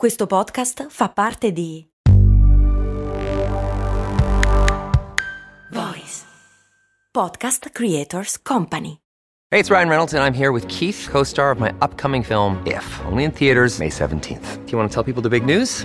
Questo podcast fa parte di Voice Podcast Creators Company. Hey, it's Ryan Reynolds, and I'm here with Keith, co star of my upcoming film, If, only in theaters, May 17th. Do you want to tell people the big news?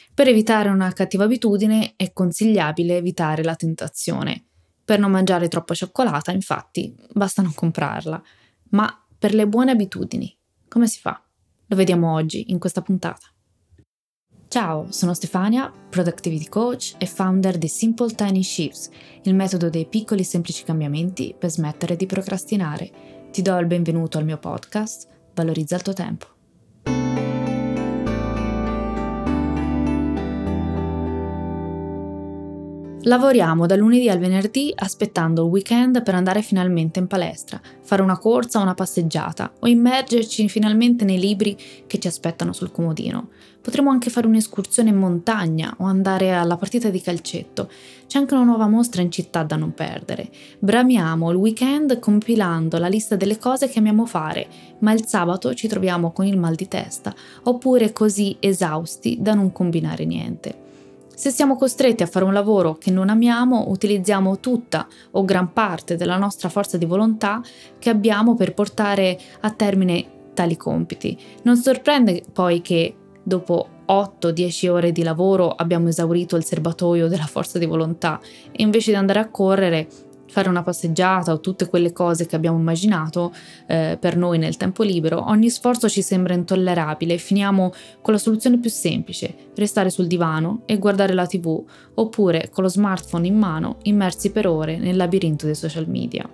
Per evitare una cattiva abitudine è consigliabile evitare la tentazione. Per non mangiare troppa cioccolata, infatti, basta non comprarla. Ma per le buone abitudini, come si fa? Lo vediamo oggi in questa puntata. Ciao, sono Stefania, Productivity Coach e founder di Simple Tiny Shifts, il metodo dei piccoli semplici cambiamenti per smettere di procrastinare. Ti do il benvenuto al mio podcast, Valorizza il tuo tempo. Lavoriamo da lunedì al venerdì aspettando il weekend per andare finalmente in palestra, fare una corsa o una passeggiata o immergerci finalmente nei libri che ci aspettano sul comodino. Potremmo anche fare un'escursione in montagna o andare alla partita di calcetto. C'è anche una nuova mostra in città da non perdere. Bramiamo il weekend compilando la lista delle cose che amiamo fare, ma il sabato ci troviamo con il mal di testa oppure così esausti da non combinare niente. Se siamo costretti a fare un lavoro che non amiamo, utilizziamo tutta o gran parte della nostra forza di volontà che abbiamo per portare a termine tali compiti. Non sorprende poi che dopo 8-10 ore di lavoro abbiamo esaurito il serbatoio della forza di volontà e invece di andare a correre fare una passeggiata o tutte quelle cose che abbiamo immaginato eh, per noi nel tempo libero, ogni sforzo ci sembra intollerabile e finiamo con la soluzione più semplice, restare sul divano e guardare la tv, oppure con lo smartphone in mano, immersi per ore nel labirinto dei social media.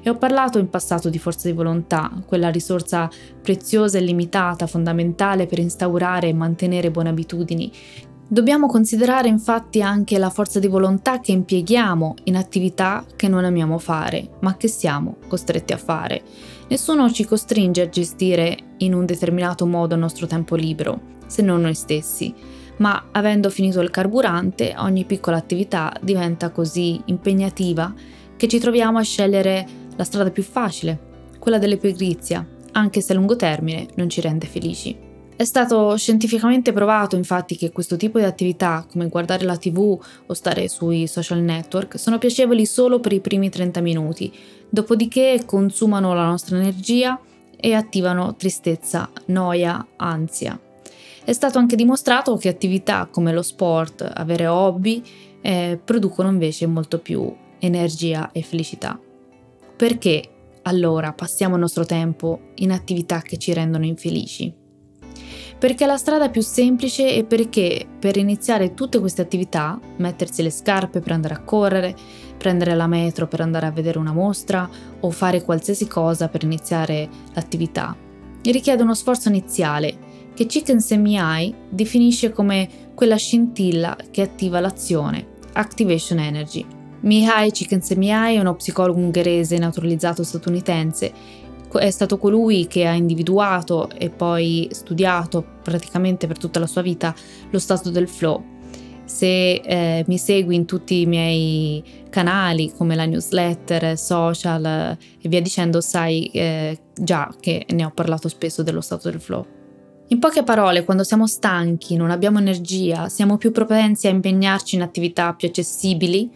E ho parlato in passato di forza di volontà, quella risorsa preziosa e limitata, fondamentale per instaurare e mantenere buone abitudini, Dobbiamo considerare infatti anche la forza di volontà che impieghiamo in attività che non amiamo fare, ma che siamo costretti a fare. Nessuno ci costringe a gestire in un determinato modo il nostro tempo libero, se non noi stessi, ma avendo finito il carburante, ogni piccola attività diventa così impegnativa che ci troviamo a scegliere la strada più facile, quella delle pigrizia, anche se a lungo termine non ci rende felici. È stato scientificamente provato infatti che questo tipo di attività, come guardare la tv o stare sui social network, sono piacevoli solo per i primi 30 minuti, dopodiché consumano la nostra energia e attivano tristezza, noia, ansia. È stato anche dimostrato che attività come lo sport, avere hobby, eh, producono invece molto più energia e felicità. Perché allora passiamo il nostro tempo in attività che ci rendono infelici? Perché è la strada più semplice e perché per iniziare tutte queste attività, mettersi le scarpe per andare a correre, prendere la metro per andare a vedere una mostra o fare qualsiasi cosa per iniziare l'attività, richiede uno sforzo iniziale che Chicken Semi definisce come quella scintilla che attiva l'azione, Activation Energy. Mihai Csikszentmihalyi è uno psicologo ungherese naturalizzato statunitense è stato colui che ha individuato e poi studiato praticamente per tutta la sua vita lo stato del flow. Se eh, mi segui in tutti i miei canali come la newsletter, social e via dicendo, sai eh, già che ne ho parlato spesso dello stato del flow. In poche parole, quando siamo stanchi, non abbiamo energia, siamo più propensi a impegnarci in attività più accessibili,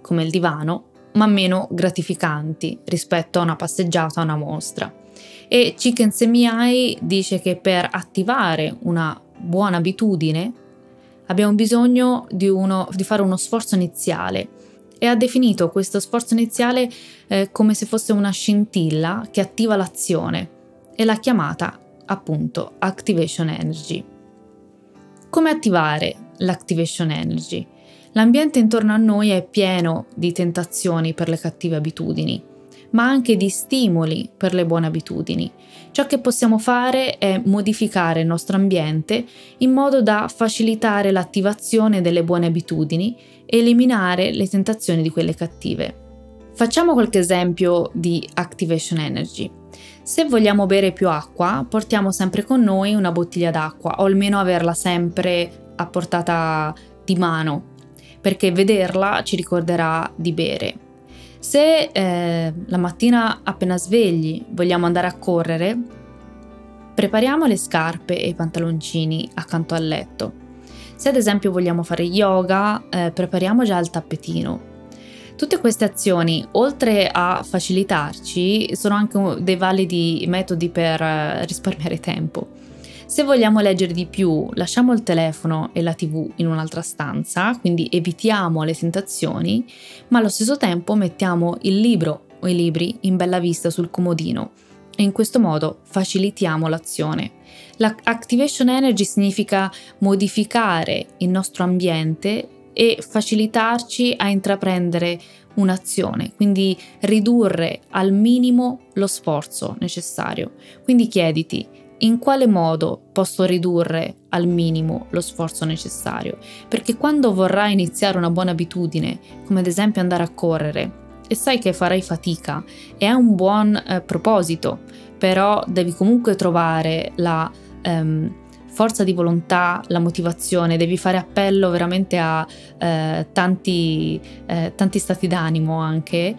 come il divano, ma meno gratificanti rispetto a una passeggiata o una mostra. E Chicken Semiai dice che per attivare una buona abitudine abbiamo bisogno di, uno, di fare uno sforzo iniziale e ha definito questo sforzo iniziale eh, come se fosse una scintilla che attiva l'azione e l'ha chiamata appunto Activation Energy. Come attivare l'Activation Energy? L'ambiente intorno a noi è pieno di tentazioni per le cattive abitudini. ma anche di stimoli per le buone abitudini. Ciò che possiamo fare è modificare il nostro ambiente in modo da facilitare l'attivazione delle buone abitudini e eliminare le tentazioni di quelle cattive. Facciamo qualche esempio di Activation Energy. Se vogliamo bere più acqua, portiamo sempre con noi una bottiglia d'acqua o almeno averla sempre a portata di mano, perché vederla ci ricorderà di bere. Se eh, la mattina appena svegli vogliamo andare a correre, prepariamo le scarpe e i pantaloncini accanto al letto. Se ad esempio vogliamo fare yoga, eh, prepariamo già il tappetino Tutte queste azioni, oltre a facilitarci, sono anche dei validi metodi per eh, risparmiare tempo. Se vogliamo leggere di più, lasciamo il telefono e la tv in un'altra stanza, quindi evitiamo le tentazioni, ma allo stesso tempo mettiamo il libro o i libri in bella vista sul comodino e in questo modo facilitiamo l'azione. L'activation energy significa modificare il nostro ambiente e facilitarci a intraprendere un'azione, quindi ridurre al minimo lo sforzo necessario. Quindi chiediti in quale modo posso ridurre al minimo lo sforzo necessario, perché quando vorrai iniziare una buona abitudine, come ad esempio andare a correre, e sai che farai fatica e è un buon eh, proposito, però devi comunque trovare la... Um, forza di volontà, la motivazione, devi fare appello veramente a eh, tanti, eh, tanti stati d'animo anche,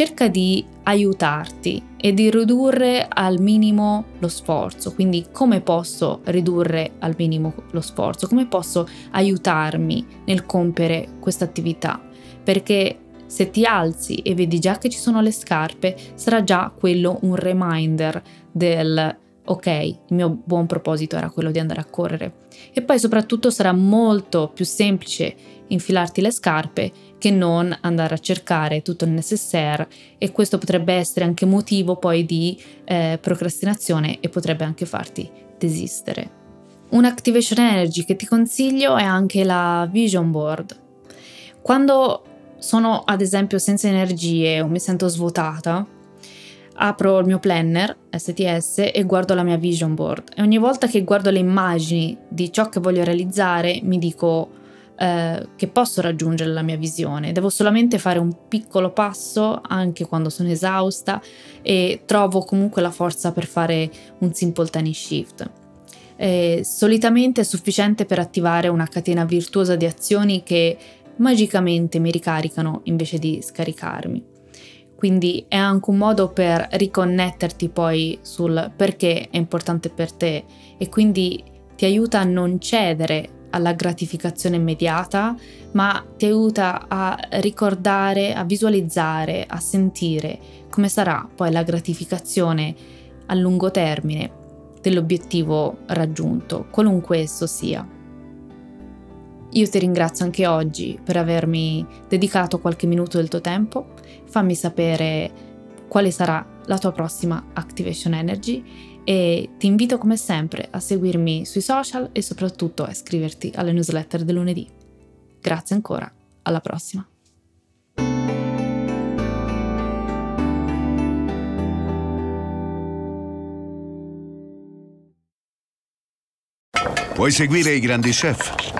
cerca di aiutarti e di ridurre al minimo lo sforzo. Quindi come posso ridurre al minimo lo sforzo? Come posso aiutarmi nel compiere questa attività? Perché se ti alzi e vedi già che ci sono le scarpe, sarà già quello un reminder del ok, il mio buon proposito era quello di andare a correre. E poi soprattutto sarà molto più semplice infilarti le scarpe che non andare a cercare tutto il necessaire e questo potrebbe essere anche motivo poi di eh, procrastinazione e potrebbe anche farti desistere. Un activation energy che ti consiglio è anche la vision board. Quando sono ad esempio senza energie o mi sento svuotata, apro il mio planner STS e guardo la mia vision board e ogni volta che guardo le immagini di ciò che voglio realizzare mi dico eh, che posso raggiungere la mia visione, devo solamente fare un piccolo passo anche quando sono esausta e trovo comunque la forza per fare un simple tiny shift. E solitamente è sufficiente per attivare una catena virtuosa di azioni che magicamente mi ricaricano invece di scaricarmi. Quindi è anche un modo per riconnetterti poi sul perché è importante per te e quindi ti aiuta a non cedere alla gratificazione immediata, ma ti aiuta a ricordare, a visualizzare, a sentire come sarà poi la gratificazione a lungo termine dell'obiettivo raggiunto, qualunque esso sia. Io ti ringrazio anche oggi per avermi dedicato qualche minuto del tuo tempo. Fammi sapere quale sarà la tua prossima Activation Energy e ti invito come sempre a seguirmi sui social e soprattutto a iscriverti alle newsletter del lunedì. Grazie ancora, alla prossima. Vuoi seguire i grandi chef?